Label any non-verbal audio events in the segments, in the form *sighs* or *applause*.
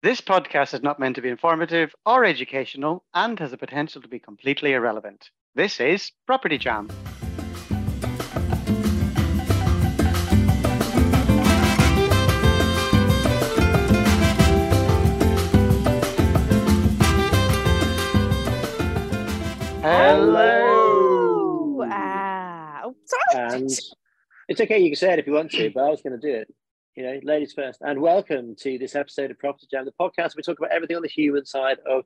This podcast is not meant to be informative or educational and has the potential to be completely irrelevant. This is Property Jam. Hello. Ah, oh, sorry. and *laughs* it's okay you can say it if you want to but i was going to do it you know ladies first and welcome to this episode of property jam the podcast we talk about everything on the human side of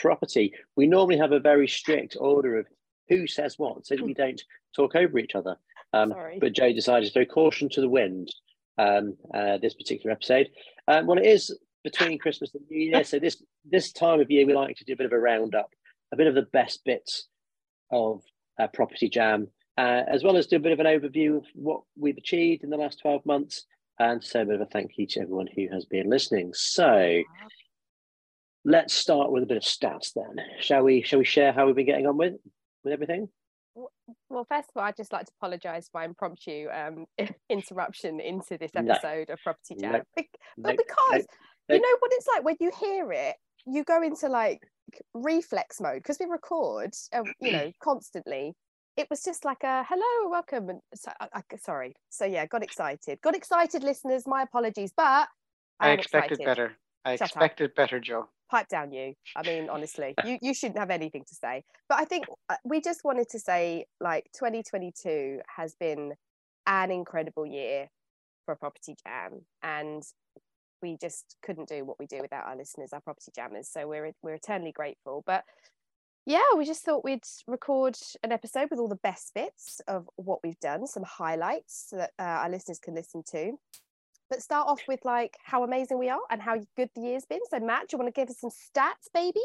property. We normally have a very strict order of who says what so that we don't talk over each other. Um, Sorry. but joe decided to throw caution to the wind um, uh, this particular episode. Um, well it is between christmas and new year so this this time of year we like to do a bit of a roundup a bit of the best bits of uh, property jam uh, as well as do a bit of an overview of what we've achieved in the last 12 months and say a bit of a thank you to everyone who has been listening. So let's start with a bit of stats then. Shall we shall we share how we've been getting on with with everything? Well, first of all, I'd just like to apologise for my impromptu um, *laughs* interruption into this No. episode of Property Jam. No. Bec- No, but because no. you know what it's like when you hear it, you go into like reflex mode because we record, uh, you *clears throat* know, constantly. It was just like a hello, welcome, and so, I, I- sorry. So yeah, got excited. Got excited, listeners. My apologies, but I, I expected excited. better. I Shut up. expected better, Joe. pipe down you i mean honestly *laughs* you you shouldn't have anything to say but i think uh, we just wanted to say like 2022 has been an incredible year for property jam and we just couldn't do what we do without our listeners our property jammers so we're we're eternally grateful but yeah we just thought we'd record an episode with all the best bits of what we've done some highlights that uh, our listeners can listen to but start off with like how amazing we are and how good the year's been. So Matt, do you want to give us some stats, baby?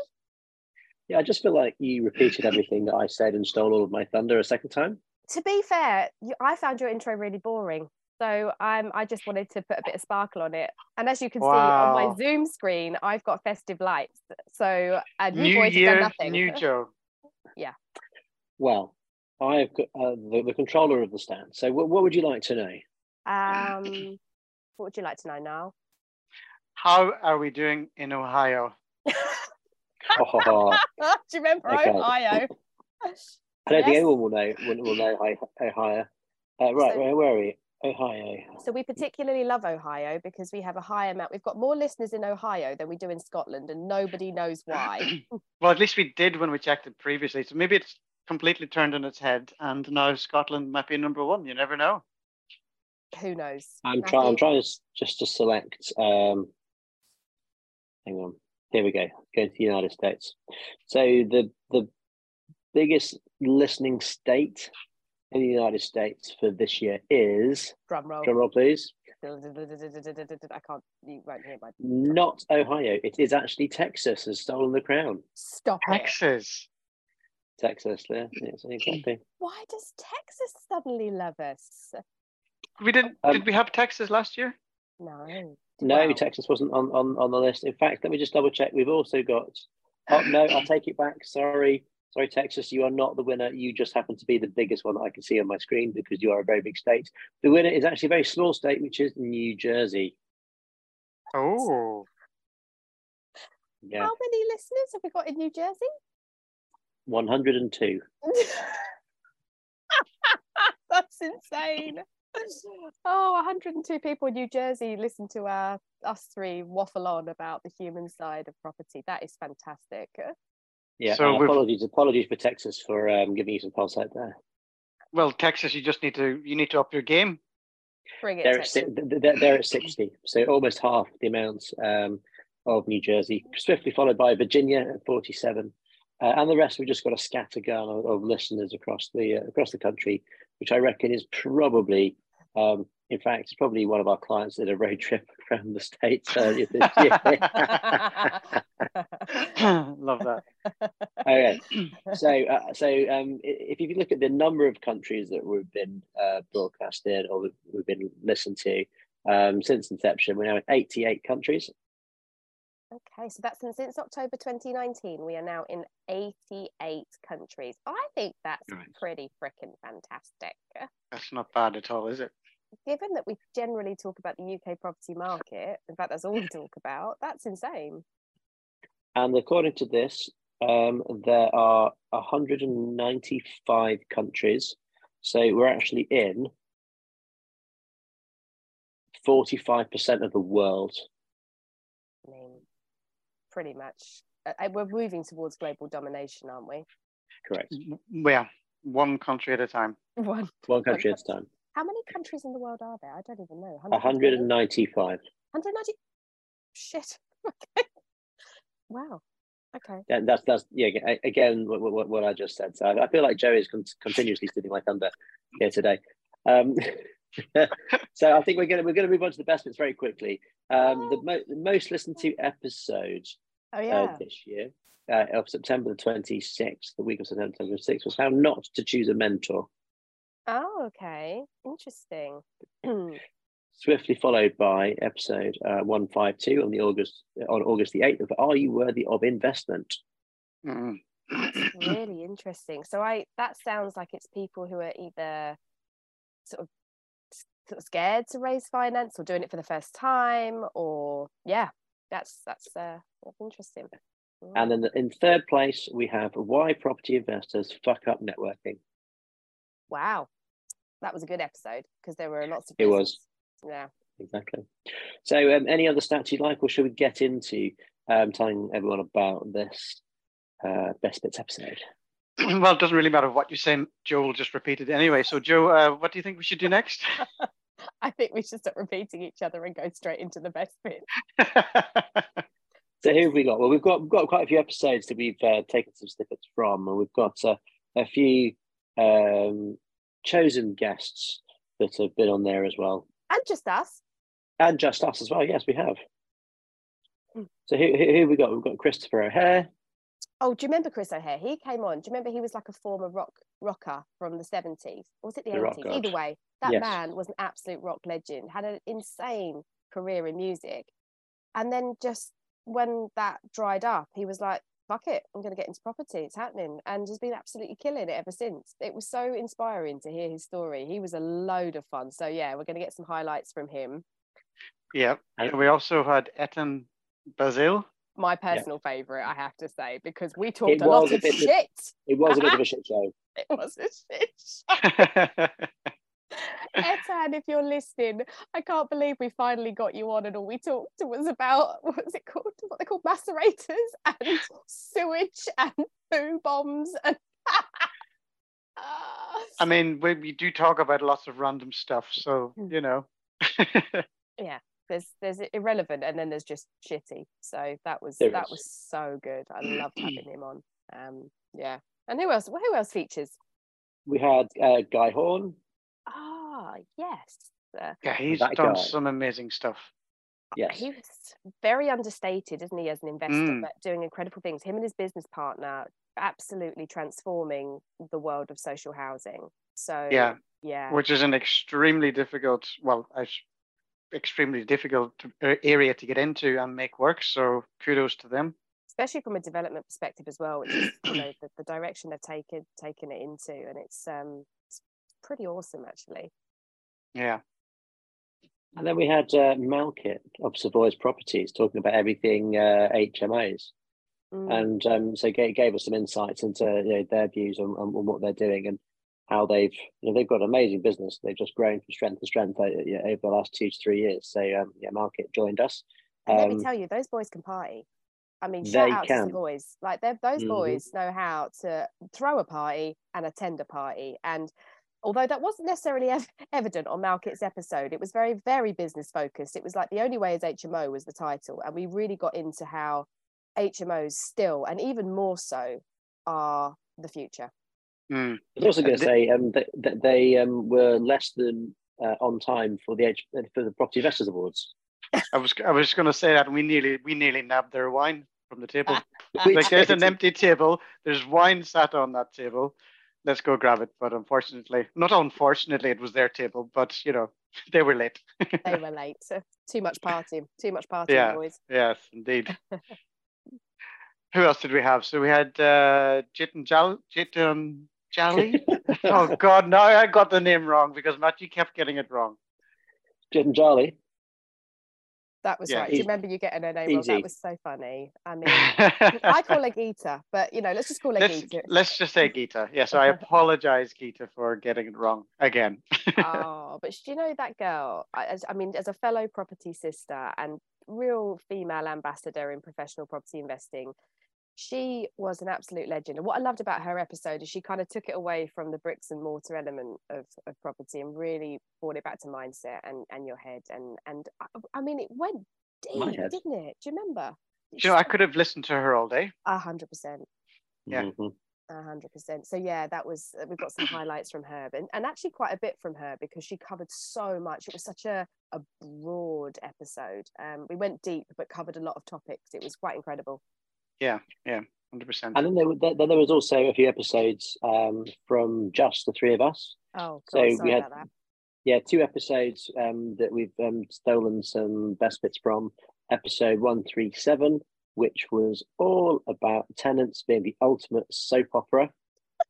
Yeah, I just feel like you repeated everything that I said and stole all of my thunder a second time. To be fair, you, I found your intro really boring. So um, I just wanted to put a bit of sparkle on it. And as you can see on my Zoom screen, I've got festive lights. So and you New boys have year, done nothing. new *laughs* Joe. Well, I've got uh, the, the controller of the stand. So what, what would you like to know? Um, what would you like to know now? How are we doing in Ohio? *laughs* Oh, *laughs* do you remember Okay. Ohio? I don't think anyone will know will, will know Ohio. Ohio. Uh, right, So- where, where are we? Ohio. So we particularly love Ohio because we have a high amount. We've got more listeners in Ohio than we do in Scotland, and nobody knows why. *clears throat* Well, at least we did when we checked it previously. So maybe it's completely turned on its head, and now Scotland might be number one. You never know. Who knows? I'm trying. I'm trying to just to select. Um, hang on. Here we go. Go to the United States. So the the biggest listening state in the United States for this year is Drum roll. drum roll, please. I can't. You won't hear my. Not Ohio. It is actually Texas has stolen the crown. Stop it. Texas. Texas, there. Yes, exactly. Why does Texas suddenly love us? We did. Um, did we have Texas last year? No. No, Wow. Texas wasn't on, on, on the list. In fact, let me just double check. We've also got. Oh no, I'll take it back. Sorry, sorry, Texas. You are not the winner. You just happen to be the biggest one that I can see on my screen because you are a very big state. The winner is actually a very small state, which is New Jersey. Oh, Yeah, How many listeners have we got in New Jersey? one hundred and two. *laughs* That's insane. Oh, 102 people in New Jersey listen to our us three waffle on about the human side of property. That is fantastic. Yeah. So apologies, apologies for Texas for um, giving you some false hope there. well, Texas. You just need to. You need to up your game. Bring it. They're at, they're, they're at 60, so almost half the amount um, of New Jersey, swiftly followed by Virginia at 47. Uh, and the rest, we've just got a scattergun of, of listeners across the uh, across the country, which I reckon is probably, um, in fact, it's probably one of our clients did a road trip *laughs* around the states earlier this year. *laughs* Love that. okay, so uh, so um, if you look at the number of countries that we've been uh, broadcasted or we've, we've been listened to um, since inception, we're now in 88 countries. Okay, so that's since, since October 2019. We are now in 88 countries. I think that's Right. pretty freaking fantastic. That's not bad at all, is it? Given that we generally talk about the UK property market, in fact, that's all we talk about, that's insane. And according to this, um, there are 195 countries. So we're actually in 45% of the world. I mean, pretty much. Uh, uh, we're moving towards global domination, aren't we? Correct. Yeah, one country at a time. *laughs* One. One country at a time. How many countries in the world are there? I don't even know. 195. 190. Shit. *laughs* Okay. wow. Okay. Yeah, that's that's yeah. Again, what, what, what I just said. So I feel like Joey is con- continuously stealing my thunder here today. Um, *laughs* so I think we're gonna we're gonna move on to the best bits very quickly. Um, the, mo- the most listened to episode oh, yeah. uh, this year uh, of September the twenty sixth, the week of September twenty sixth, was how not to choose a mentor. Oh, okay, interesting. *clears throat* Swiftly followed by episode uh, one five two on the August on August the eighth of Are you worthy of investment? Mm. really interesting. So I that sounds like it's people who are either sort of sort of scared to raise finance or doing it for the first time or yeah that's that's uh that's interesting and then in third place we have why property investors fuck up networking wow that was a good episode because there were lots of it was yeah exactly so um, any other stats you'd like or should we get into um, telling everyone about this uh, best bits episode *clears throat* well, it doesn't really matter what you say. Joel just repeated anyway. So, Joe, uh, what do you think we should do next? *laughs* I think we should stop repeating each other and go straight into the best bit. *laughs* so, who have we got? Well, we've got we've got quite a few episodes that we've uh, taken some snippets from, and we've got uh, a few um, chosen guests that have been on there as well, and just us, and just us as well. Yes, we have. Hmm. So, who, who, we got? We've got Christopher O'Hare. Oh, do you remember Chris O'Hare? He came on. Do you remember he was like a former rock rocker from the 70s? Or was it the, 80s? Either way, that yes. man was an absolute rock legend, had an insane career in music. And then just when that dried up, he was like, fuck it, I'm going to get into property. It's happening. And has been absolutely killing it ever since. It was so inspiring to hear his story. He was a load of fun. So, yeah, we're going to get some highlights from him. Yeah. And we also had Etan Basil my personal yeah. favorite, I have to say, because we talked it a lot of shit. it was a bit of a *laughs* shit show. It was a shit show. *laughs* Etan, if you're listening, I can't believe we finally got you on, and all we talked was about *laughs* what was it called? What they called macerators and sewage and poo bombs and. *laughs* I mean, we, we do talk about lots of random stuff, so hmm. you know. *laughs* yeah, there's there's irrelevant and then there's just shitty so that was there that is. was so good i loved *clears throat* having him on um yeah and who else who else features we had uh, guy horn ah yes uh, yeah he's done guy. some amazing stuff yes he was very understated isn't he as an investor mm. but doing incredible things him and his business partner absolutely transforming the world of social housing so yeah yeah which is an extremely difficult well extremely difficult uh, area to get into and make work. So kudos to them. Especially from a development perspective as well, which is you know *clears throat* the, the direction they've taken taken it into, and it's um it's pretty awesome actually. Yeah. And then we had uh, Malkit of Savoy's Properties talking about everything uh, HMOs. Mm. And um, so gave, gave us some insights into you know, their views on, on, on, what they're doing. And how they've you know they've got an amazing business. They've just grown from strength to strength uh, over the last two to three years. So um, yeah, Malkit joined us. And um, let me um, tell you, those boys can party. I mean, shout out can. to the boys. Like those mm-hmm. boys know how to throw a party and attend a party. And although that wasn't necessarily *laughs* ev- evident on Malkit's episode, it was very, very business focused. It was like the only way is HMO was the title, and we really got into how HMOs still, and even more so, are the future. Mm. I was also going to say um, that, that they um, were less than uh, on time for the H- for the Property Investors Awards. *laughs* I was I was going to say that we nearly we nearly nabbed their wine from the table. *laughs* like there's an empty table. There's wine sat on that table. Let's go grab it. But unfortunately, not unfortunately, it was their table. But you know, *laughs* they were late. they were *laughs* late. Too much partying. Too much partying, yeah, boys. Yes, indeed. *laughs* Who else did we have? So we had uh, Jitin Jal Jitin Jolly? oh God, no, I got the name wrong because Matthew kept getting it wrong. Jet and Charlie. That was Yeah, right. Do you remember you getting her name wrong? Easy. That was so funny. I *laughs* mean, I call her Geeta, but you know, let's just call her let's, Geeta. let's just say Gita. Yeah, so I *laughs* apologize, Gita, for getting it wrong again. *laughs* oh, but do you know that girl? I mean, as a fellow property sister and real female ambassador in professional property investing, she was an absolute legend. And what I loved about her episode is she kind of took it away from the bricks and mortar element of, of property and really brought it back to mindset and, and your head. And and I, I mean, it went deep, didn't it? Do you remember? you know, I could have listened to her all day. A hundred percent. Yeah. Mhm. A hundred percent. So yeah, that was uh, we've got some *clears throat* highlights from her, and, and actually quite a bit from her because she covered so much. It was such a, a broad episode. Um, we went deep, but covered a lot of topics. It was quite incredible. Yeah, yeah, hundred percent. And then there, were- then there was also a few episodes um, from just the three of us. Oh, So God, we had- about that. Yeah, two episodes um, that we've um, stolen some best bits from. Episode 137, which was all about tenants being the ultimate soap opera.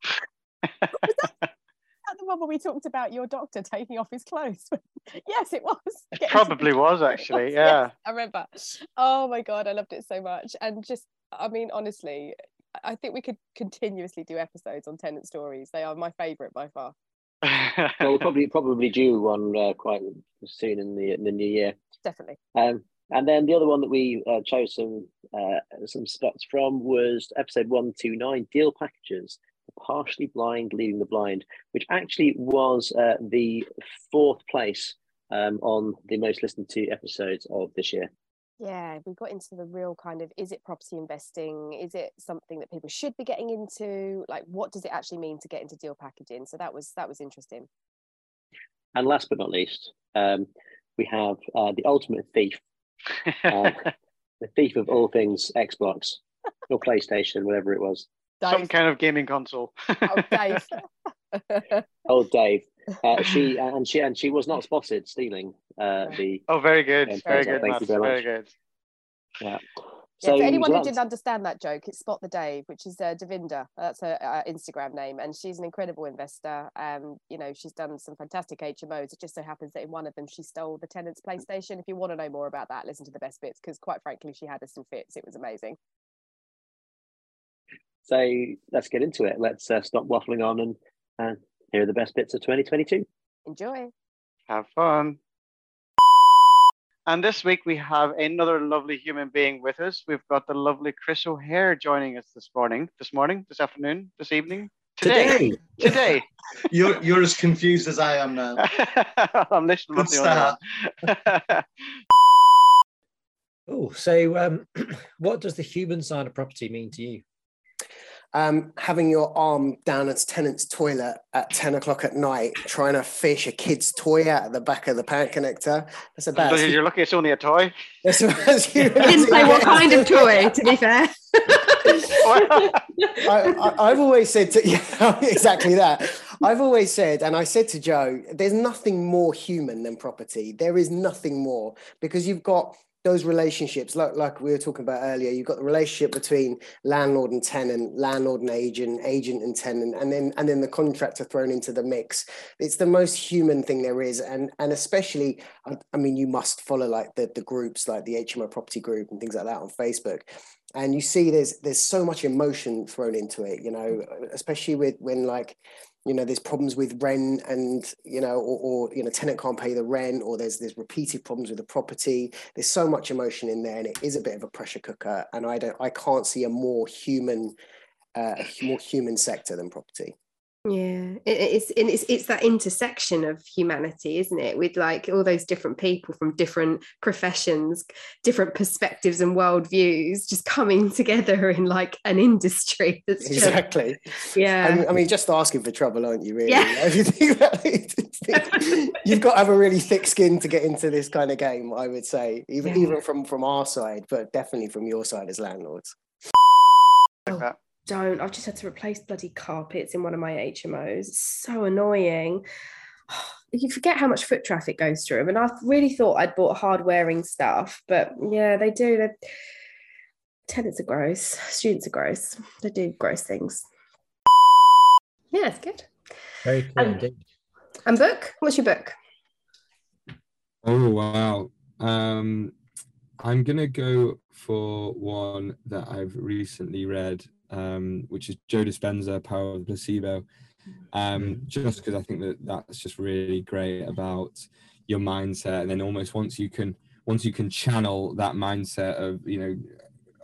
*laughs* *laughs* Was that the one where we talked about your doctor taking off his clothes. *laughs* yes, it was. It Getting probably was actually. Yeah. yes, I remember. Oh my god, I loved it so much. And just, I mean, honestly, I- I think we could continuously do episodes on tenant stories. They are my favourite by far. *laughs* Well, we'll probably probably due one uh, quite soon in the in the new year. Definitely. Um, and then the other one that we uh, chose some uh, some spots from was episode one two nine deal packages, the partially blind leading the blind, which actually was uh, the fourth place um, on the most listened to episodes of this year. Yeah, we got into the real kind of is it property investing? Is it something that people should be getting into? Like, what does it actually mean to get into deal packaging? So that was that was interesting. And last but not least, um, we have uh, the ultimate thief, uh, *laughs* the thief of all things Xbox or PlayStation, whatever it was. Some kind of gaming console. Oh, Dave. *laughs* *laughs* Oh, Dave. Uh, she and she and she was not spotted stealing uh, the. oh, very good. Yeah, very thank good, you Matt. very Very much. good. Yeah. Yeah, for anyone who didn't understand that joke, it's Spot the Dave, which is uh, Devinda. That's her uh, Instagram name, and she's an incredible investor. Um, you know, she's done some fantastic HMOs. It just so happens that in one of them, she stole the tenant's PlayStation. If you want to know more about that, listen to the best bits because, quite frankly, she had us in fits. It was amazing. So let's get into it. Let's uh, stop waffling on and uh, here are the best bits of 2022. Enjoy. Have fun. And this week we have another lovely human being with us. We've got the lovely Chris O'Hare joining us this morning, this morning, this afternoon, this evening, today. Today. *laughs* You're you're as confused as I am now. *laughs* I'm literally Good not the only one. *laughs* Oh, so um, *clears throat* what does the human side of property mean to you? Um, having your arm down its tenant's toilet at 10 o'clock at night, trying to fish a kid's toy out of the back of the pan connector. That's about as, You're lucky it's only a toy. that's about as I as didn't say what kind of toy, to be fair. *laughs* I, I, I've always said to *laughs* yeah, exactly that. I've always said, and I said to Joe, there's nothing more human than property. There is nothing more because you've got those relationships, like like we were talking about earlier. You've got the relationship between landlord and tenant, landlord and agent, agent and tenant, and then and then the contractor thrown into the mix. It's the most human thing there is, and and especially, I, I mean, you must follow like the the groups, like the HMO property group and things like that on Facebook and you see there's there's so much emotion thrown into it you know especially with when like you know there's problems with rent and you know or, or you know tenant can't pay the rent or there's there's repeated problems with the property. There's so much emotion in there and it is a bit of a pressure cooker and i don't i can't see a more human uh, a more human sector than property Yeah, it, it's and it's it's that intersection of humanity, isn't it? With like all those different people from different professions, different perspectives and worldviews, just coming *laughs* together in like an industry. That's just, exactly yeah. I, I mean just asking for trouble aren't you really Yeah. *laughs* If you think about it, *laughs* you've got to have a really thick skin to get into this kind of game i would say even Yeah. even from from our side but definitely from your side as landlords Like that. Don't. I've just had to replace bloody carpets in one of my HMOs. It's so annoying. *sighs* You forget how much foot traffic goes through them. And I really thought I'd bought hard wearing stuff, but yeah, they do. They're, tenants are gross, students are gross. They do gross things. Yeah, it's good. Very clear Um, indeed. And book? What's your book? Oh wow. Um, I'm gonna go for one that I've recently read, um, which is Joe Dispenza, Power of the Placebo. Um, just because I think that that's just really great about your mindset, and then almost once you can once you can channel that mindset of you know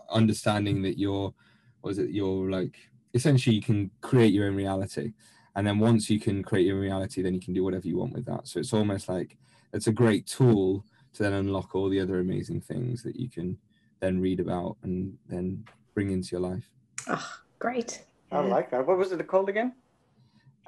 understanding that you're what is it you're like essentially you can create your own reality. And then once you can create your own reality then you can do whatever you want with that. So it's almost like it's a great tool to then unlock all the other amazing things that you can then read about and then bring into your life Oh, great. I like that. What was it called again?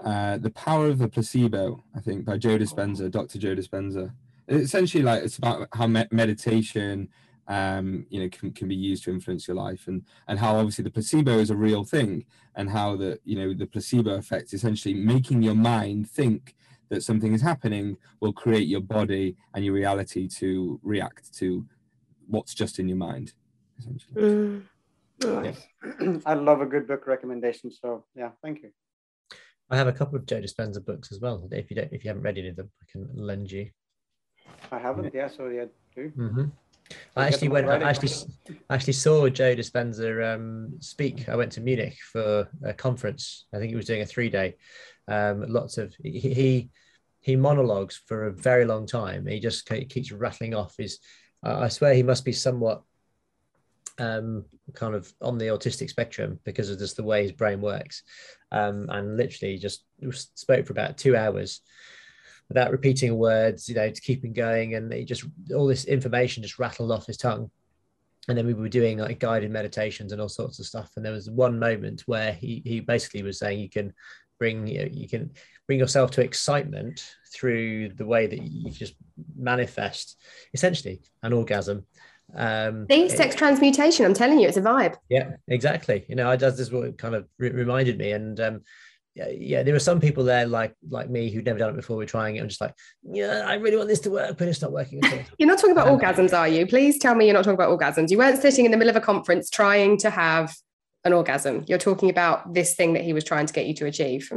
uh, the power of the placebo i think by joe dispenza dr joe dispenza essentially like it's about how me- meditation um, you know can, can be used to influence your life and and how obviously the placebo is a real thing and how the you know the placebo effect essentially making your mind think that something is happening will create your body and your reality to react to what's just in your mind essentially Mm. Nice. *clears throat* I love a good book recommendation. So yeah, thank you. I have a couple of Joe Dispenza books as well. If you don't, if you haven't read any of them, I can lend you. I haven't. Yeah, so yeah, do. hmm I'll I actually went. I actually, I actually saw Joe Dispenza um, speak. I went to Munich for a conference. I think he was doing a three day. Um, lots of he he, he monologues for a very long time. He just keeps rattling off his. I swear he must be somewhat um, kind of on the autistic spectrum because of just the way his brain works. Um, and literally just spoke for about two hours without repeating words, you know, to keep him going. And he just all this information just rattled off his tongue. And then we were doing like guided meditations and all sorts of stuff. And there was one moment where he he basically was saying you can bring you, know, you can bring yourself to excitement through the way that you just manifest essentially an orgasm. Um, See, sex transmutation. I'm telling you, it's a vibe. yeah, exactly. You know, I does this what kind of re- reminded me, and um, yeah, yeah, there were some people there like like me who'd never done it before. We're trying it. I'm just like, yeah, I really want this to work, but it's not working at all. *laughs* You're not talking about Um, orgasms, are you? Please tell me you're not talking about orgasms. You weren't sitting in the middle of a conference trying to have an orgasm. You're talking about this thing that he was trying to get you to achieve.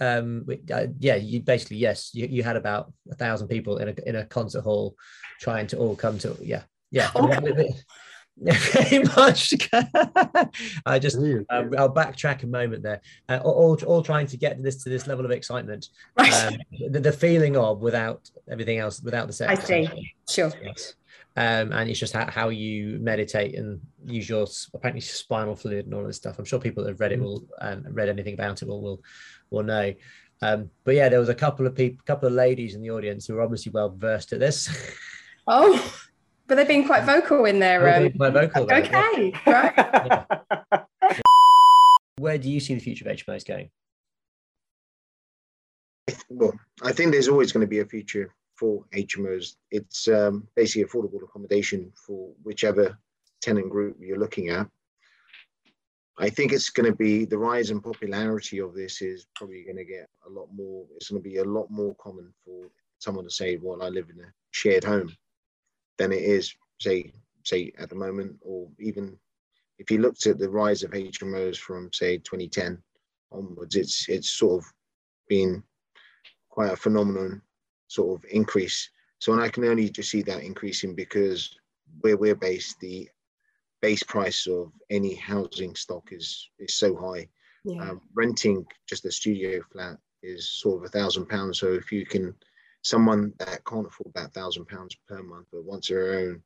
um, uh, yeah, you basically yes, you, you had about a thousand people in a in a concert hall trying to all come to yeah yeah. Oh. Yeah, *laughs* very much. *laughs* I just um, I'll backtrack a moment there. Uh, all, all all trying to get this to this level of excitement, Right. um, the, the feeling of without everything else, without the sex. I see. sure. Yes. Um, and it's just how, how you meditate and use your apparently spinal fluid and all this stuff. I'm sure people that have read it will um, read anything about it will will will know. Um, but yeah, there was a couple of people, couple of ladies in the audience who were obviously well versed at this. *laughs* Oh, *laughs* but they've been quite vocal in their. Um, Quite vocal about it, yeah. okay, *laughs* right. Where do you see the future of HMOs going? well, I think there's always going to be a future for HMOs. It's um, basically affordable accommodation for whichever tenant group you're looking at. I think it's going to be the rise in popularity of this is probably going to get a lot more. It's going to be a lot more common for someone to say, "Well, I live in a shared home," than it is, say, say at the moment, or even if you looked at the rise of HMOs from say 2010 onwards, it's it's sort of been quite a phenomenon sort of increase. So, and I can only just see that increasing because where we're based, the base price of any housing stock is is so high. Yeah. Um, renting just a studio flat is sort of a thousand pounds. So if you can, someone that can't afford that thousand pounds per month, but wants their own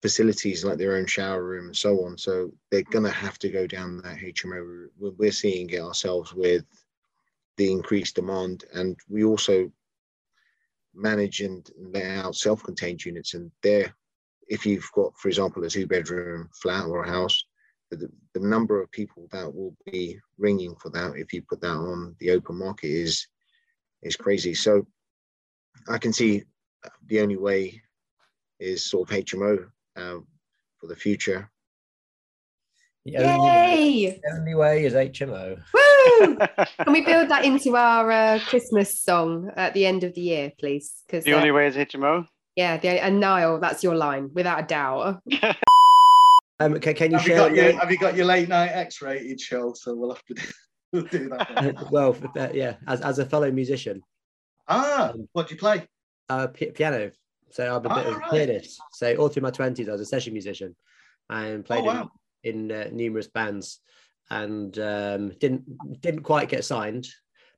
facilities like their own shower room and so on, so they're gonna have to go down that HMO route. We're, seeing it ourselves with the increased demand, and we also manage and let out self-contained units, and they're if you've got, for example, a two-bedroom flat or a house, the, the number of people that will be ringing for that if you put that on the open market is is crazy. So I can see the only way is sort of HMO um, for the future. The only, Yay! the only way is HMO. Woo! *laughs* Can we build that into our uh, Christmas song at the end of the year, please? Because the only way is HMO. yeah, the, and Niall, that's your line without a doubt. *laughs* Um, can, can you Have you, share? got your, have you got your late night X-rated show? So we'll have to do, *laughs* we'll do that. well, uh, yeah, as, as a fellow musician, ah, what do you play? Uh, p- piano. So I'm a bit Oh, of a right. pianist. So all through my twenties, I was a session musician, and played Oh, wow. in in uh, numerous bands, and um, didn't didn't quite get signed.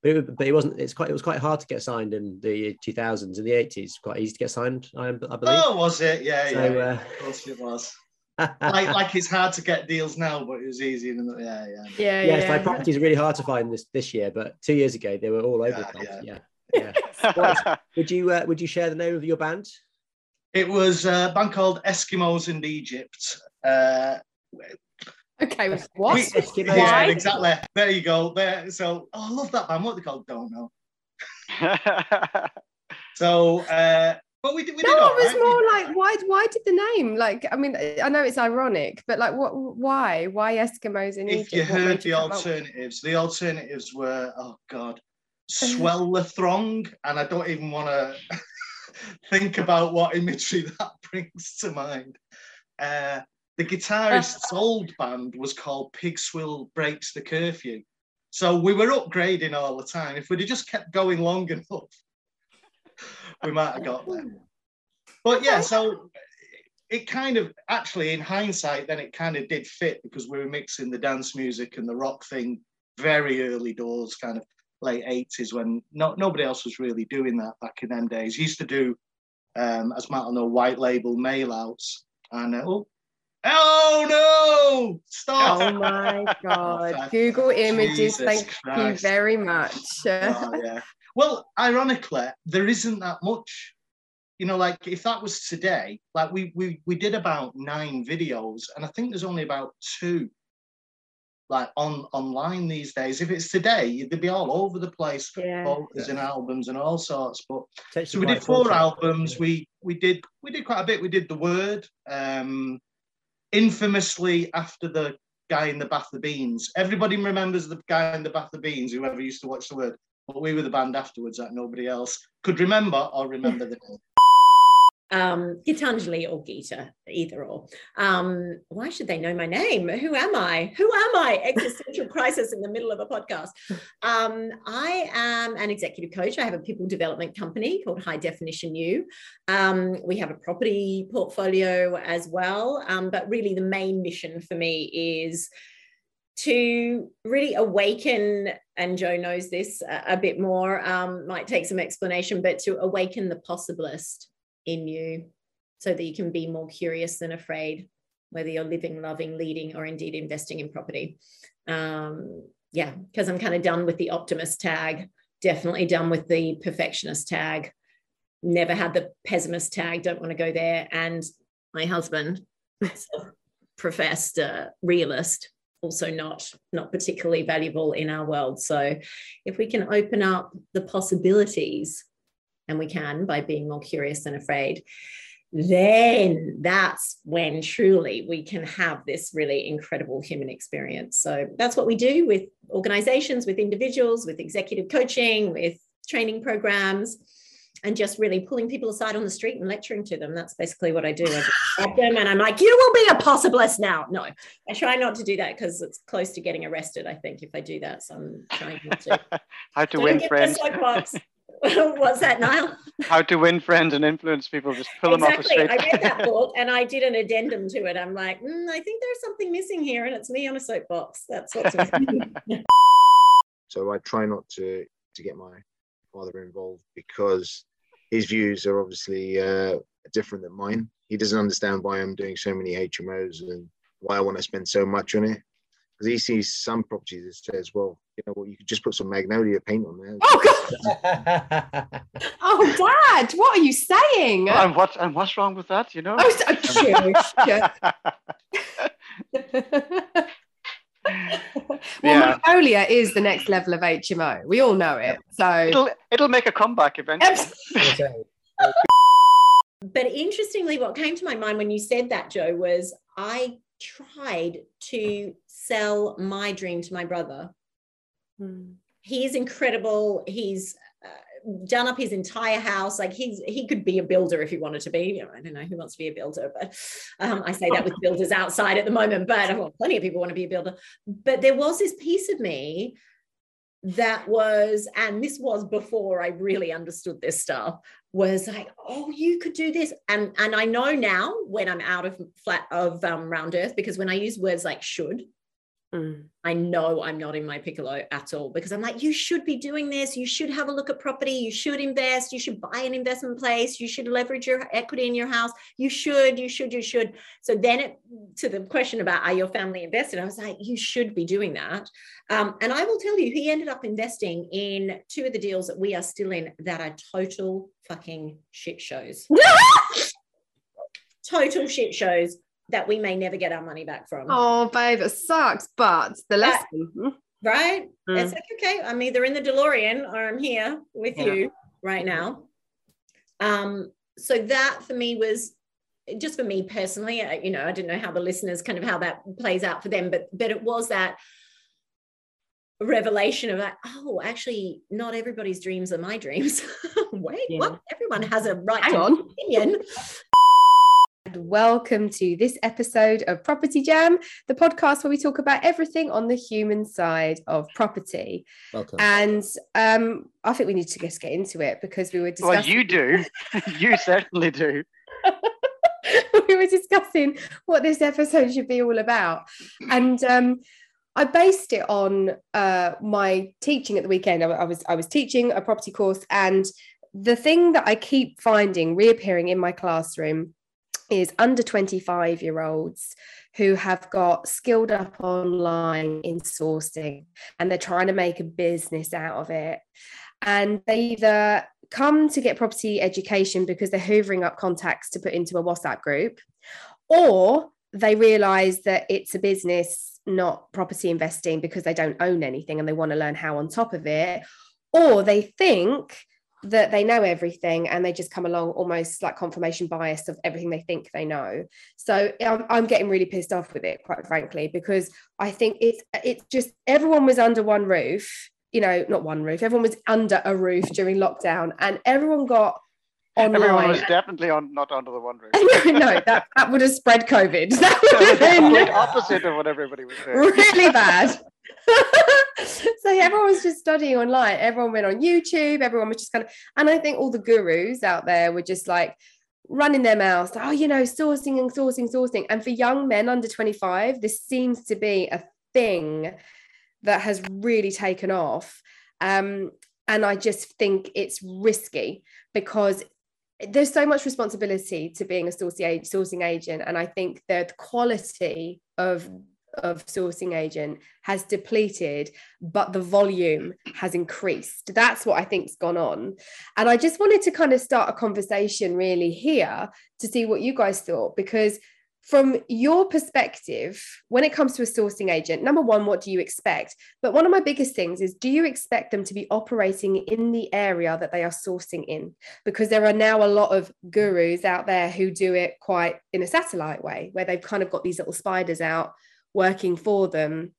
But it, but it wasn't. It's quite. It was quite hard to get signed in the 2000s. In the 80s, quite easy to get signed. I, I believe. Oh, was it? Yeah, So, yeah. yeah. uh, Of course it was. *laughs* like, like it's hard to get deals now, but it was easy. In the, yeah, yeah. Yeah, yes, yeah. my properties are really hard to find this this year, but two years ago they were all over the place. yeah. Yeah, yeah. *laughs* What- *laughs* would you uh, would you share the name of your band? It was a band called Eskimos in Egypt. Uh, Okay, what? we- Eskimos. yeah, exactly. There you go. There. So, oh, I love that band. What are they called? Don't know. *laughs* So, uh, but we did. We no, did all it was right. more We- like why? Why did the name? Like, I mean, I know it's ironic, but like, what? Why? Why Eskimos in if Egypt? If you heard the alternatives, the alternatives were oh god, swell the throng, and I don't even want to *laughs* think about what imagery *laughs* that brings to mind. Uh, the guitarist's old band was called Pig Swill Breaks the Curfew, so we were upgrading all the time. If we'd have just kept going long enough, *laughs* we might have got there. But yeah, so it kind of actually in hindsight then it kind of did fit because we were mixing the dance music and the rock thing very early doors kind of late 80s when no, nobody else was really doing that back in them days used to do um, as matt will know white label mail outs and uh, oh oh no stop Oh my *laughs* god! Google Images. Jesus Thank Christ. you very much. *laughs* Oh, yeah. Well, ironically, there isn't that much. You know, like if that was today, like we we we did about nine videos, and I think there's only about two like on online these days. If it's today, they'd be all over the place, Yeah. photos and albums and all sorts. But Takes so we did four fortunate. albums. We we did we did quite a bit. We did the word, um, infamously after the guy in the bath of beans. Everybody remembers the guy in the bath of beans. Whoever used to watch the word, but we were the band afterwards that nobody else could remember or remember the name. Um, Gitanjali or Gita, either or. Um, why should they know my name? Who am I? Who am I? Existential *laughs* crisis in the middle of a podcast. Um, I am an executive coach. I have a people development company called High Definition U. Um, we have a property portfolio as well. Um, but really, the main mission for me is to really awaken, and Joe knows this a, a bit more, um, might take some explanation, but to awaken the possibilist in you so that you can be more curious than afraid, whether you're living, loving, leading, or indeed investing in property. Um, yeah, because I'm kind of done with the optimist tag, definitely done with the perfectionist tag, never had the pessimist tag, don't want to go there. And my husband, *laughs* professed uh, realist, also not not particularly valuable in our world. So if we can open up the possibilities and we can by being more curious than afraid, then that's when truly we can have this really incredible human experience. So that's what we do with organizations, with individuals, with executive coaching, with training programs. And just really pulling people aside on the street and lecturing to them. That's basically what I do. I *laughs* grab them and I'm like, you will be a possibilist now. No, I try not to do that because it's close to getting arrested, I think, if I do that. So I'm trying not to. *laughs* How to Don't win friends. *laughs* the *laughs* soapbox. What's that, Niall? How to win friends and influence people. Just pull them off the exactly. street. I read that book *laughs* and I did an addendum to it. I'm like, mm, I think there's something missing here, and it's me on a soapbox. That's what's *laughs* missing. So I try not to to get my father involved because his views are obviously uh, different than mine. He doesn't understand why I'm doing so many HMOs and why I want to spend so much on it. Because he sees some properties that says, well, you know what, you could just put some magnolia paint on there. Oh God! *laughs* Oh, Dad, what are you saying? and what and what's wrong with that? You know. Oh, so- *laughs* shush. Oh, *laughs* well, Yeah. Magnolia is the next level of HMO. We all know it. So It'll it'll make a comeback eventually. But interestingly, what came to my mind when you said that, Joe, was I tried to sell my dream to my brother. He is incredible. He's uh, done up his entire house. Like he's he could be a builder if he wanted to be. I don't know who wants to be a builder, but um, I say that with *laughs* builders outside at the moment. But well, plenty of people want to be a builder. But there was this piece of me that was, and this was before I really understood this stuff, was like, oh, you could do this. And and I know now when I'm out of flat of um, round earth, because when I use words like should, Mm. I know I'm not in my piccolo at all because I'm like, you should be doing this. You should have a look at property. You should invest. You should buy an investment place. You should leverage your equity in your house. You should, you should, you should. So then it, to the question about are your family invested? I was like, you should be doing that. Um, and I will tell you, he ended up investing in two of the deals that we are still in that are total fucking shit shows. total shit shows that we may never get our money back from. Oh, babe, it sucks, but the lesson. hmm? Right? Mm. It's like, okay, I'm either in the DeLorean or I'm here with Yeah. you right now. Um, so that for me was just for me personally, I- you know, I didn't know how the listeners kind of how that plays out for them, but but it was that revelation of like, oh, actually, not everybody's dreams are my dreams. *laughs* Wait, Yeah. what? Everyone has a right Hang to on. opinion. And welcome to this episode of Property Jam, the podcast where we talk about everything on the human side of property. Welcome. And um, I think we need to just get into it because we were discussing. Well, you do. *laughs* you certainly do. *laughs* we were discussing what this episode should be all about. And um, I based it on uh, my teaching at the weekend. I, I was I was teaching a property course, and the thing that I keep finding reappearing in my classroom is under 25 year olds who have got skilled up online in sourcing and they're trying to make a business out of it. And they either come to get property education because they're hoovering up contacts to put into a WhatsApp group, or they realize that it's a business, not property investing, because they don't own anything and they want to learn how on top of it, or they think that they know everything and they just come along almost like confirmation bias of everything they think they know. So I'm, I'm getting really pissed off with it, quite frankly, because I think it's it's just everyone was under one roof you know, not one roof, everyone was under a roof during lockdown and everyone got online. Everyone was definitely on not under the one roof. *laughs* no, that, that would have spread COVID. *laughs* That would have *laughs* the been opposite of what everybody was saying. really bad. *laughs* so everyone was just studying online. Everyone went on YouTube. Everyone was just kind of, and I think all the gurus out there were just like running their mouths. Oh, you know, sourcing and sourcing, sourcing. And for young men under 25, this seems to be a thing that has really taken off. Um, and I just think it's risky because there's so much responsibility to being a sourcing, sourcing agent. And I think the quality of of sourcing agent has depleted, but the volume has increased. That's what I think's gone on. And I just wanted to kind of start a conversation really here to see what you guys thought, because from your perspective, when it comes to a sourcing agent, number one, what do you expect? But one of my biggest things is do you expect them to be operating in the area that they are sourcing in? Because there are now a lot of gurus out there who do it quite in a satellite way, where they've kind of got these little spiders out working for them.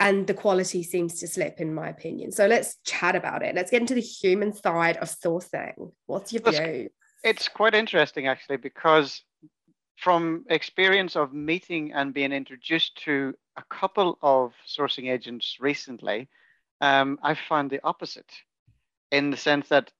And the quality seems to slip, in my opinion. So let's chat about it. Let's get into the human side of sourcing. What's your view? It's quite interesting actually because from experience of meeting and being introduced to a couple of sourcing agents recently, um, I found the opposite in the sense that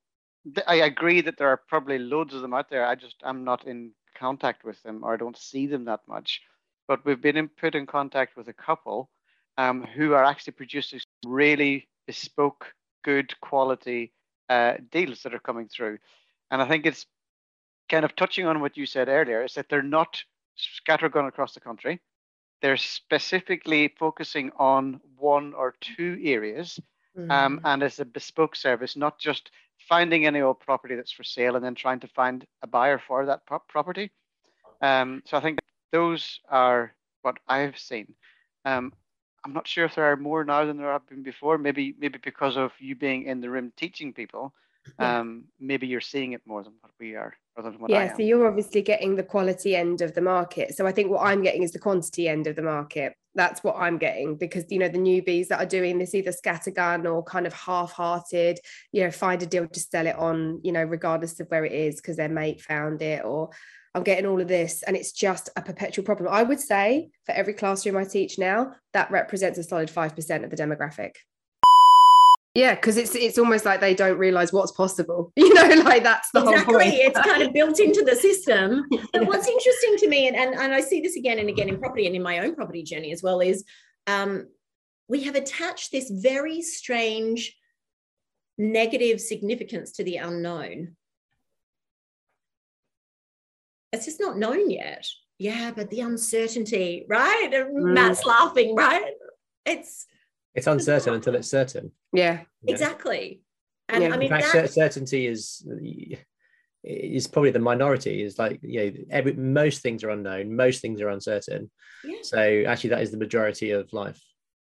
th- I agree that there are probably loads of them out there. I just I'm not in contact with them or I don't see them that much. But we've been in, put in contact with a couple um, who are actually producing really bespoke, good quality uh, deals that are coming through. And I think it's kind of touching on what you said earlier is that they're not scattergun across the country. They're specifically focusing on one or two areas, um, and it's a bespoke service, not just finding any old property that's for sale and then trying to find a buyer for that pro- property. Um, so I think those are what I've seen. Um, I'm not sure if there are more now than there have been before. Maybe maybe because of you being in the room teaching people, um, maybe you're seeing it more than what we are, or than what I Yeah, am. so you're obviously getting the quality end of the market. So I think what I'm getting is the quantity end of the market. That's what I'm getting because you know the newbies that are doing this either scattergun or kind of half-hearted, you know, find a deal to sell it on, you know, regardless of where it is because their mate found it or I'm getting all of this and it's just a perpetual problem. I would say for every classroom I teach now, that represents a solid 5% of the demographic. Yeah, because it's it's almost like they don't realize what's possible. *laughs* You know, like that's the exactly. whole point. It's kind of built into the system. *laughs* But what's interesting to me, and, and, and I see this again and again in property and in my own property journey as well, is um, we have attached this very strange negative significance to the unknown. It's just not known yet. Yeah, but the uncertainty, right? And Matt's laughing, right? It's It's uncertain until it's certain. Yeah. you know. exactly. And Yeah. I In mean, fact, that, certainty is is probably the minority. Is like you know, every, most things are unknown. Most things are uncertain. yeah. So actually, that is the majority of life.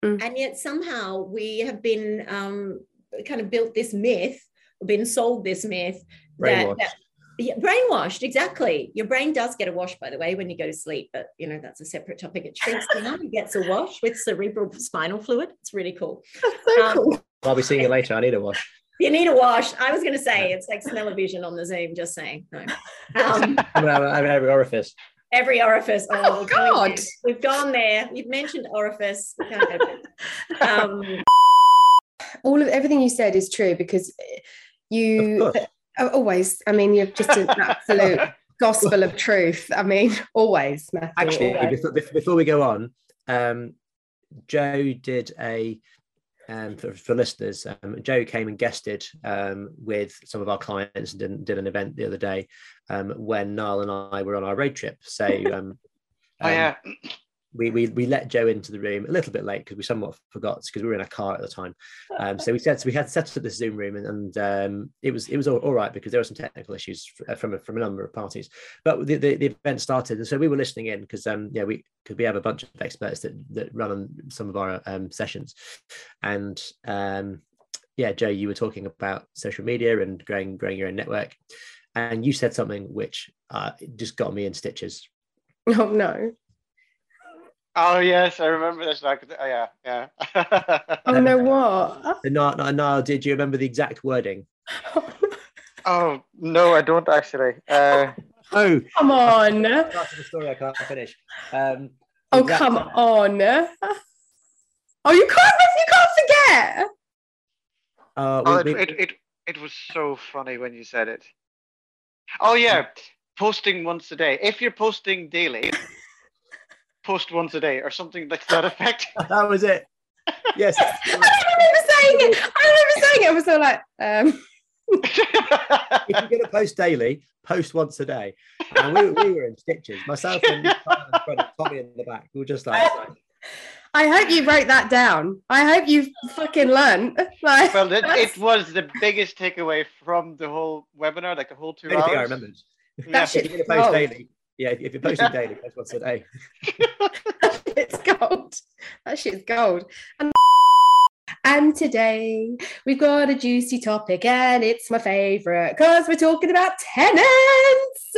and yet somehow we have been um, kind of built this myth, been sold this myth that, that yeah, brainwashed exactly. Your brain does get a wash, by the way, when you go to sleep, but you know that's a separate topic. It shrinks down and gets a wash with cerebral spinal fluid. It's really cool. so Um, cool. I'll be seeing you later. I need a wash. You need a wash. I was going to say it's like smell-o-vision on the Zoom. Just saying. No. Um, *laughs* I'm I'm every orifice. every orifice. Oh, Oh, God. We've gone there. You've mentioned orifice. We can't go back. *laughs* Um, all of everything you said is true because you Of course. uh, always. I mean, you're just an absolute *laughs* gospel of truth. I mean, always, Matthew. Actually, always. before, before we go on, um, Joe did a um, for, for listeners. Um, Joe came and guested um, with some of our clients and did, did an event the other day um, when Niall and I were on our road trip. So *laughs* um, Oh um, yeah. We, we we let Joe into the room a little bit late because we somewhat forgot because we were in a car at the time. Um, so we said so we had set up the Zoom room and, and um, it was it was all, all right because there were some technical issues f- from a, from a number of parties. But the, the, the event started and so we were listening in because um yeah we because we have a bunch of experts that that run on some of our um, sessions, and um yeah Joe you were talking about social media and growing growing your own network, and you said something which uh, just got me in stitches. Oh no. Oh yes, I remember this. Like, oh, yeah, yeah. *laughs* Oh no, what? And Niall, Niall, Niall, did you remember the exact wording? *laughs* oh no, I don't actually. Uh, Oh, Come on. part of the story I can't finish. Um, Oh exact- come on. Oh, you can't you can't forget. Uh, oh, it, we- it, it, it was so funny when you said it. Oh yeah, posting once a day. If you're posting daily, post once a day or something like that effect. *laughs* that was it. Yes. *laughs* I remember saying it. I remember saying it. I was so like, um, *laughs* if you're going to post daily, post once a day. And we, we were in stitches. Myself and Tommy in the back. We were just like, I hope you wrote that down. I hope you've fucking learned. Like, well, it, it was the biggest takeaway from the whole webinar, like the whole two the only hours. thing I remembered. Yeah. That If you're going to post daily, yeah, if, if you're posting *laughs* daily, post once a day. it's gold. That shit's gold. And, and today we've got a juicy topic, and it's my favorite because we're talking about tenants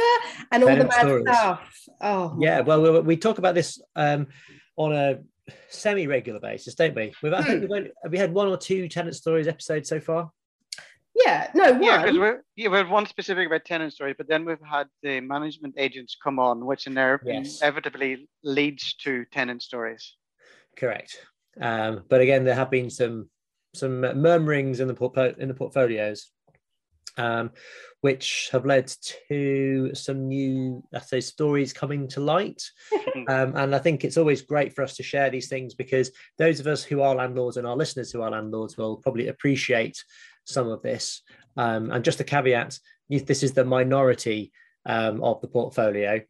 and all the Tenant bad stories. stuff. Oh, Yeah, well, we, we talk about this um, on a semi-regular basis, don't we? We've, I think we've, only, have we had one or two tenant stories episodes so far. Yeah. No, Yeah, because we're yeah, we had one specific about tenant stories, but then we've had the management agents come on, which Yes. inevitably leads to tenant stories. Correct. Um, but again, there have been some some murmurings in the portfolio in the portfolios, um, which have led to some new, I say, stories coming to light. *laughs* um, and I think it's always great for us to share these things because those of us who are landlords and our listeners who are landlords will probably appreciate some of this. Um, and just a caveat: this is the minority um, of the portfolio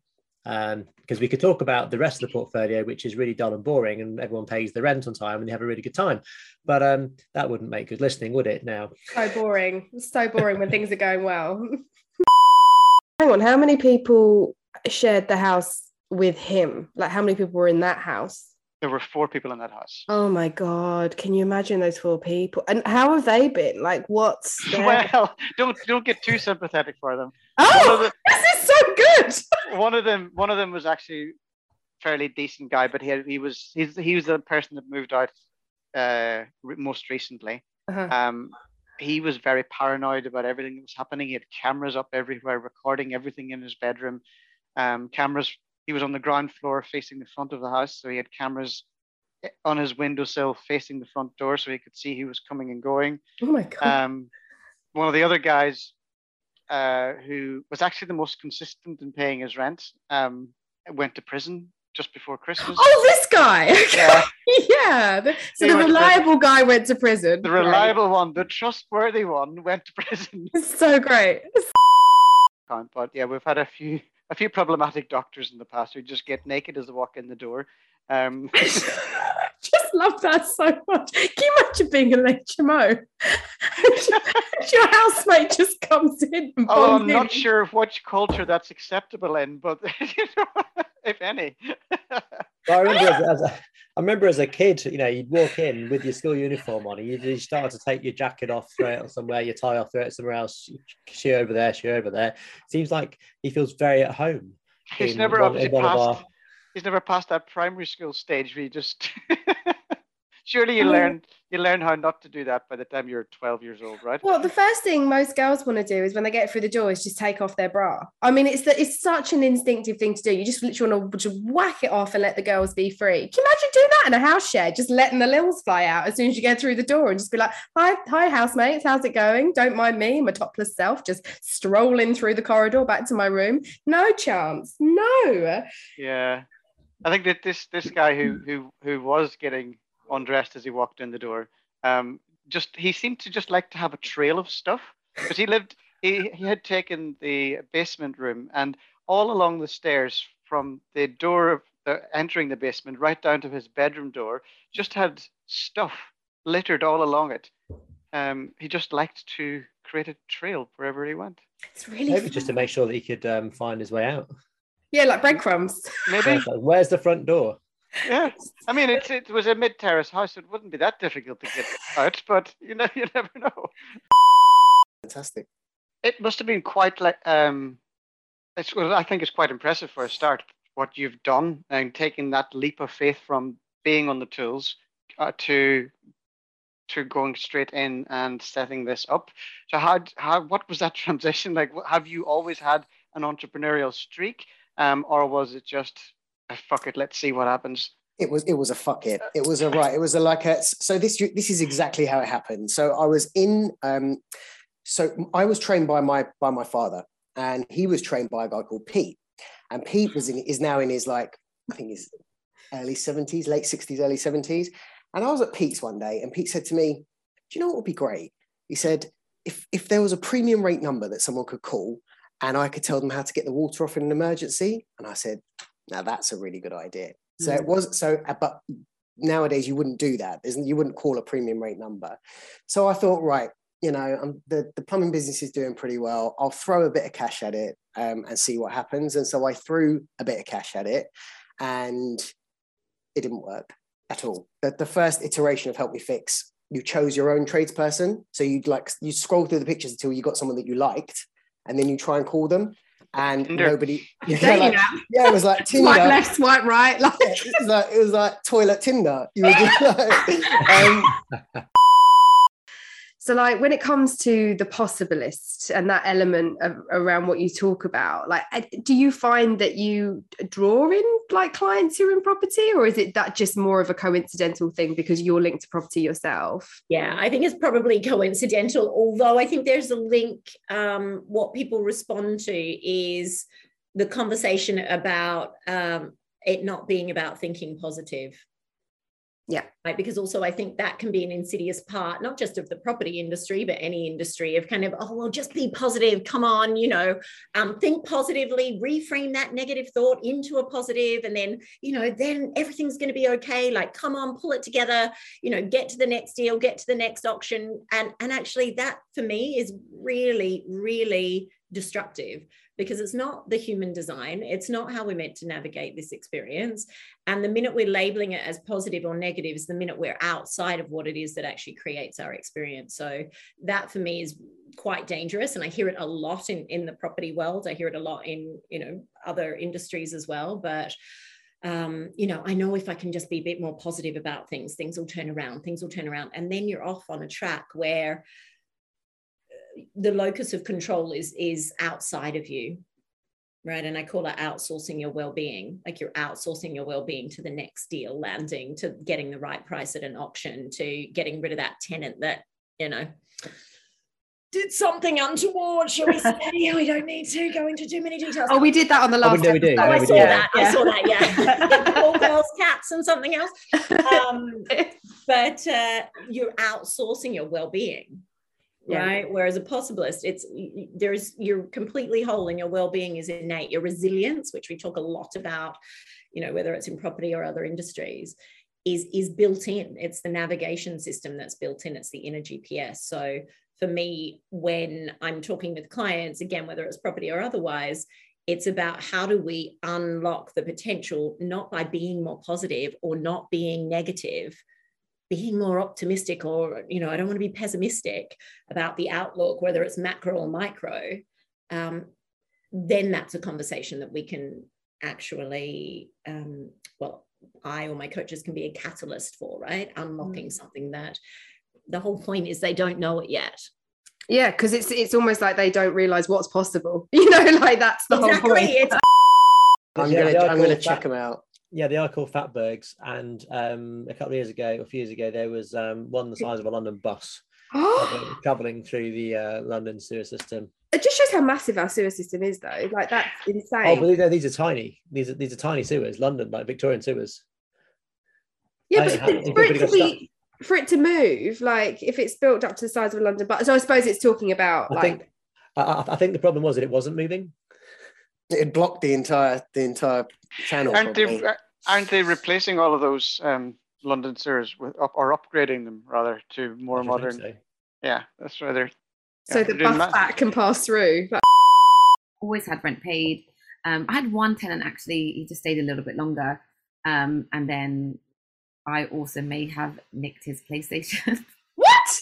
um, because we could talk about the rest of the portfolio, which is really dull and boring, and everyone pays the rent on time and they have a really good time. But um, that wouldn't make good listening, would it? Now, So boring. It's so boring when things are going well. *laughs* Hang on, how many people shared the house with him? Like, how many people were in that house? There were four people in that house. Oh my god! Can you imagine those four people? And how have they been? Like, what's *laughs* their... Well, don't don't get too sympathetic for them. Oh, *laughs* this is so good. *laughs* One of them one of them was actually fairly decent guy, but he had, he was he's he was the person that moved out uh, most recently. Uh-huh. Um, he was very paranoid about everything that was happening. He had cameras up everywhere, recording everything in his bedroom. Um, cameras. He was on the ground floor facing the front of the house, so he had cameras on his windowsill facing the front door so he could see who was coming and going. Oh my god. Um, one of the other guys uh, who was actually the most consistent in paying his rent um, went to prison just before Christmas. oh, this guy. *laughs* Yeah. yeah. the- so He the reliable guy went to prison. The reliable one, the trustworthy one, went to *laughs* prison. So great. But yeah, we've had a few a few problematic doctors in the past who just get naked as they walk in the door. Um, *laughs* just love that so much. Can you imagine being an HMO? *laughs* Your housemate just comes in and oh, I'm bombs not in. sure which culture that's acceptable in, but *laughs* you know, if any. Well, I remember as, as a, I remember as a kid, you know, you'd walk in with your school uniform on, and you you start to take your jacket off, throw it somewhere, your tie off, throw it somewhere else. She over there, she over there. Seems like he feels very at home. He's never one- obviously one passed. our- He's never passed that primary school stage where you just. *laughs* *laughs* Surely you learn you learn how not to do that by the time you're 12 years old, right? Well, the first thing most girls want to do is when they get through the door is just take off their bra. I mean, it's the, it's such an instinctive thing to do. You just literally want to just whack it off and let the girls be free. Can you imagine doing that in a house share? Just letting the lils fly out as soon as you get through the door and just be like, "Hi, hi, housemates, how's it going? Don't mind me, my topless self, just strolling through the corridor back to my room. No chance, no." Yeah, I think that this this guy who who who was getting undressed as he walked in the door, um, just he seemed to just like to have a trail of stuff because he lived he he had taken the basement room and all along the stairs from the door of the entering the basement right down to his bedroom door just had stuff littered all along it. Um, he just liked to create a trail wherever he went. It's really Maybe just to make sure that he could um, find his way out. yeah, like breadcrumbs. Maybe. *laughs* Where's the front door? Yeah, I mean, it's it was a mid terrace house. It wouldn't be that difficult to get out, but you know, *laughs* you never know. Fantastic. It must have been quite like um, it's well, I think it's quite impressive for a start what you've done and taking that leap of faith from being on the tools uh, to to going straight in and setting this up. So how how what was that *laughs* transition like? Have you always had an entrepreneurial streak, um, or was it just "Ah, fuck it, let's see what happens? It was it was a fuck it. It was a right. It was a like a so this this is exactly how it happened. So I was in um so I was trained by my by my father and he was trained by a guy called Pete. And Pete was in is now in his like I think his early 70s, late 60s, early 70s. And I was at Pete's one day and Pete said to me, Do you know what would be great? He said, if if there was a premium rate number that someone could call and I could tell them how to get the water off in an emergency. And I said, now that's a really good idea. So it was so, uh, but nowadays you wouldn't do that. There's, you wouldn't call a premium rate number. So I thought, right, you know, um, the, the plumbing business is doing pretty well. I'll throw a bit of cash at it um, and see what happens. And so I threw a bit of cash at it and it didn't work at all. The, the first iteration of Help Me Fix, you chose your own tradesperson. So you'd like, you scroll through the pictures until you got someone that you liked and then you try and call them and Tinder. nobody, *laughs* yeah, like- yeah, it was like *laughs* Tinder. Swipe left, swipe right. Like, Yeah, it was like it was like toilet Tinder. You were just *laughs* like, um, So, like when it comes to the possibilist and that element of, around what you talk about, like, uh, do you find that you draw in like clients who are in property, or is it that just more of a coincidental thing because you're linked to property yourself? Yeah, I think it's probably coincidental, although I think there's a link. Um, what people respond to is the conversation about um, it not being about thinking positive. Yeah. Right. Because also I think that can be an insidious part, not just of the property industry, but any industry of kind of, oh, well, just be positive. Come on, you know, um, think positively, reframe that negative thought into a positive, and then, you know, then everything's going to be okay. Like, come on, pull it together, you know, get to the next deal, get to the next auction. And and actually that for me is really, really destructive because it's not the human design. It's not how we're meant to navigate this experience. And the minute we're labeling it as positive or negative is the minute we're outside of what it is that actually creates our experience. So that for me is quite dangerous. And I hear it a lot in, in the property world. I hear it a lot in, you know, other industries as well. But um, you know, I know if I can just be a bit more positive about things, things will turn around, things will turn around. And then you're off on a track where the locus of control is is outside of you right and i call it outsourcing your well-being like you're outsourcing your well-being to the next deal landing to getting the right price at an auction to getting rid of that tenant that you know did something untoward shall we say *laughs* we don't need to go into too many details Oh, we did that on the Oh, we last. do, we do. episode. Oh, I we saw do. that. I saw that. Yeah, *laughs* all girls, cats, and something else. Um, *laughs* but uh, you're outsourcing your well-being, Yeah. right? Whereas a possibilist, it's there's you're completely whole, and your well-being is innate. Your resilience, which we talk a lot about, you know, whether it's in property or other industries, is is built in. It's the navigation system that's built in. It's the inner GPS. So for me, when I'm talking with clients, again, whether it's property or otherwise, it's about how do we unlock the potential, not by being more positive or not being negative, being more optimistic, or, you know, I don't want to be pessimistic about the outlook, whether it's macro or micro. Um, then that's a conversation that we can actually, um, well, I or my coaches can be a catalyst for, right? Unlocking something that the whole point is they don't know it yet. Yeah, because it's it's almost like they don't realize what's possible. *laughs* You know, like that's the Exactly. whole point. It's *laughs* I'm Yeah, gonna they I'm gonna check fat- them out. Yeah, they are called fatbergs, and um, a couple of years ago, a few years ago, there was um, one the size of a London bus traveling, *gasps* traveling through the uh, London sewer system. it just shows how massive our sewer system is, though. Like that's insane. Oh, but these are, these are tiny. These are these are tiny sewers. London, like Victorian sewers. yeah, but for, it for it to be for it to move, like if it's built up to the size of a London bus. So I suppose it's talking about I like think I, I- I think the problem was that it wasn't moving. It blocked the entire the entire channel. Aren't probably. They, aren't they replacing all of those um, London sewers with up or upgrading them rather to more I modern? so. Yeah, that's right. They're so yeah, the they're bus that. back can pass through. Like, always had rent paid. Um, I had one tenant actually, he just stayed a little bit longer. Um, and then I also may have nicked his PlayStation *laughs* what?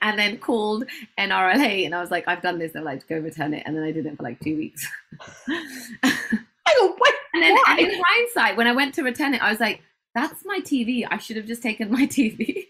and then called NRLA and I was like, I've done this. They're like, go return it. And then I did it for like two weeks. Hang on, wait. And then and in hindsight, when I went to return it, I was like, that's my TV. I should have just taken my *laughs* TV.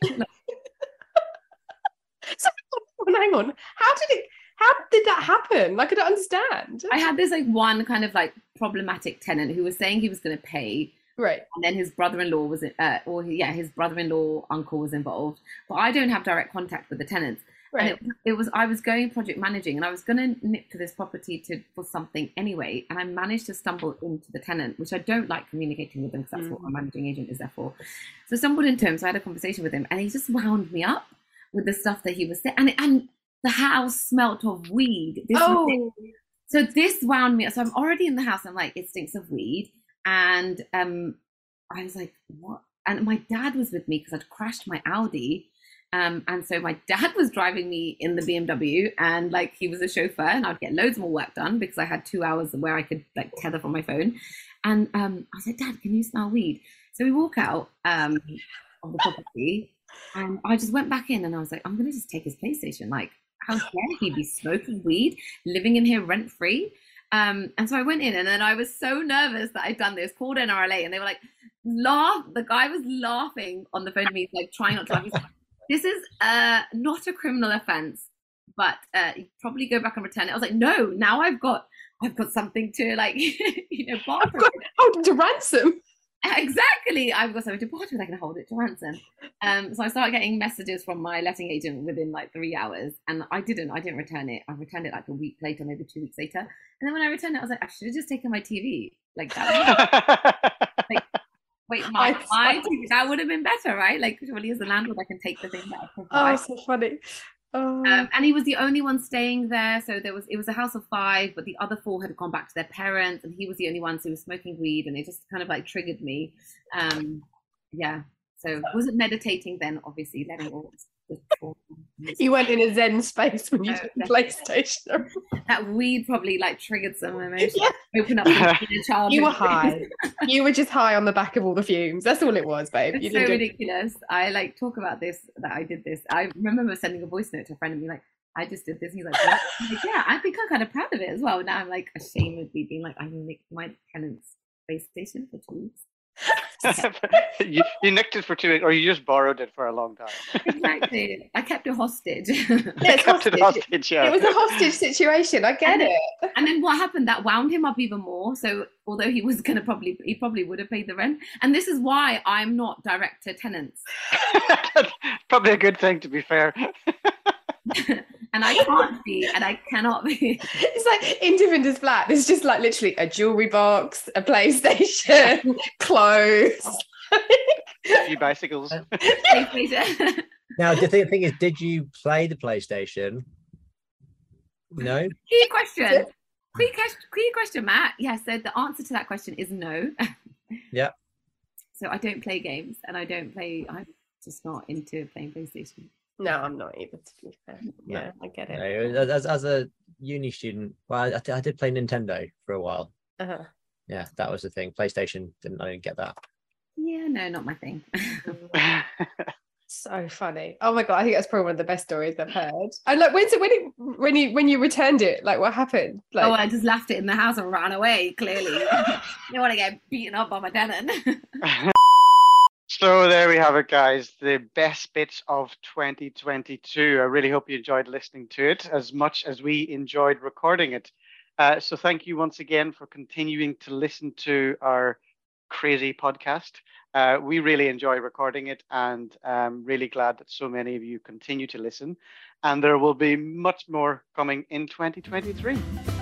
So, *laughs* hang on. How did it? How did that happen? Like I don't understand. I had this like one kind of like problematic tenant who was saying he was going to pay, right. and then his brother-in-law was uh, or yeah his brother-in-law uncle was involved but i don't have direct contact with the tenants Right. it, it was i was going project managing and i was going to nip to this property to for something anyway and i managed to stumble into the tenant which i don't like communicating with them because that's what Mm. a managing agent is there for so I stumbled into him so i had a conversation with him and he just wound me up with the stuff that he was saying and, and the house smelt of weed this oh, So this wound me. up. So I'm already in the house. I'm like, it stinks of weed, and um, I was like, what? And my dad was with me because I'd crashed my Audi, um, and so my *laughs* dad was driving me in the BMW, and like he was a chauffeur, and I'd get loads more work done because I had two hours where I could like tether from my phone, and um, I was like, Dad, can you smell weed? So we walk out um, of the property, and I just went back in, and I was like, I'm gonna just take his PlayStation, like how dare he be smoking weed, living in here rent free? Um, and so I went in, and then I was so nervous that I'd done this. Called NRLA, and they were like, laugh. The guy was laughing on the phone to me, like trying not to laugh. Like, this is uh, not a criminal offense, but uh, you probably go back and return it. I was like, no, now I've got, I've got something to like, *laughs* you know, barter I've got *laughs* hold to ransom. *laughs* exactly. I've got something to barter with. I can hold it to ransom. Um so i started getting messages from my letting agent within like three hours and i didn't. I didn't return it. I returned it like a week later maybe two weeks later. And then when i returned it i was like i should have just taken my tv like that would- wait my, *laughs* my that would have been better right like surely as a landlord i can take the thing that i Oh, so funny. Oh. um, and he was the only one staying there. So there was it was a house of five, but the other four had gone back to their parents, and he was the only one who was smoking weed, and it just kind of like triggered me. Um, yeah. So wasn't meditating then, obviously, letting all *laughs* you went in a zen space when you No, took the. PlayStation. *laughs* that weed probably like triggered some emotions. Yeah. Open up inner *laughs* childhood. You were high. you were just high on the back of all the fumes. That's all it was, babe. You so ridiculous. I like talk about this that I did this. I remember sending a voice note to a friend and being like, I just did this. He's like? Like, yeah, I think I'm kind of proud of it as well. Now I'm like ashamedly being like, I nicked my tenant's PlayStation for two weeks. *laughs* you, you nicked it for two weeks, or you just borrowed it for a long time. exactly. I kept it hostage. *laughs* Yeah, it's hostage. hostage, yeah. It was a hostage situation. I get And then- it. and then what happened? That wound him up even more. So although he was gonna probably, he probably would have paid the rent. And this is why I'm not director tenants, *laughs* Probably a good thing, to be fair. And I can't be, and I cannot be. *laughs* It's like in Divinder's flat. There's just like literally a jewelry box, a PlayStation, *laughs* clothes. A few bicycles. *laughs* Now, the thing, thing is, did you play the PlayStation? No. Key question. Key question, key question, Matt. Yeah, so the answer to that question is no. Yeah. So I don't play games and I don't play, I'm just not into playing PlayStation. No, I'm not either. To be fair, yeah, I get No, it. as, as a uni student, well, I, I did play Nintendo for a while. Uh-huh. Yeah, that was the thing. PlayStation didn't I didn't get that. Yeah, no, not my thing. *laughs* So funny. Oh my god, I think that's probably one of the best stories I've heard. And like, when's it when it when you when you returned it? Like, what happened? Like, oh, I just left it in the house and ran away, clearly. *laughs* you want to get beaten up by my tenant. *laughs* So there we have it, guys. The best bits of 2022. I really hope you enjoyed listening to it as much as we enjoyed recording it. Uh, so thank you once again for continuing to listen to our crazy podcast. Uh, we really enjoy recording it and um, really glad that so many of you continue to listen. And there will be much more coming in 2023.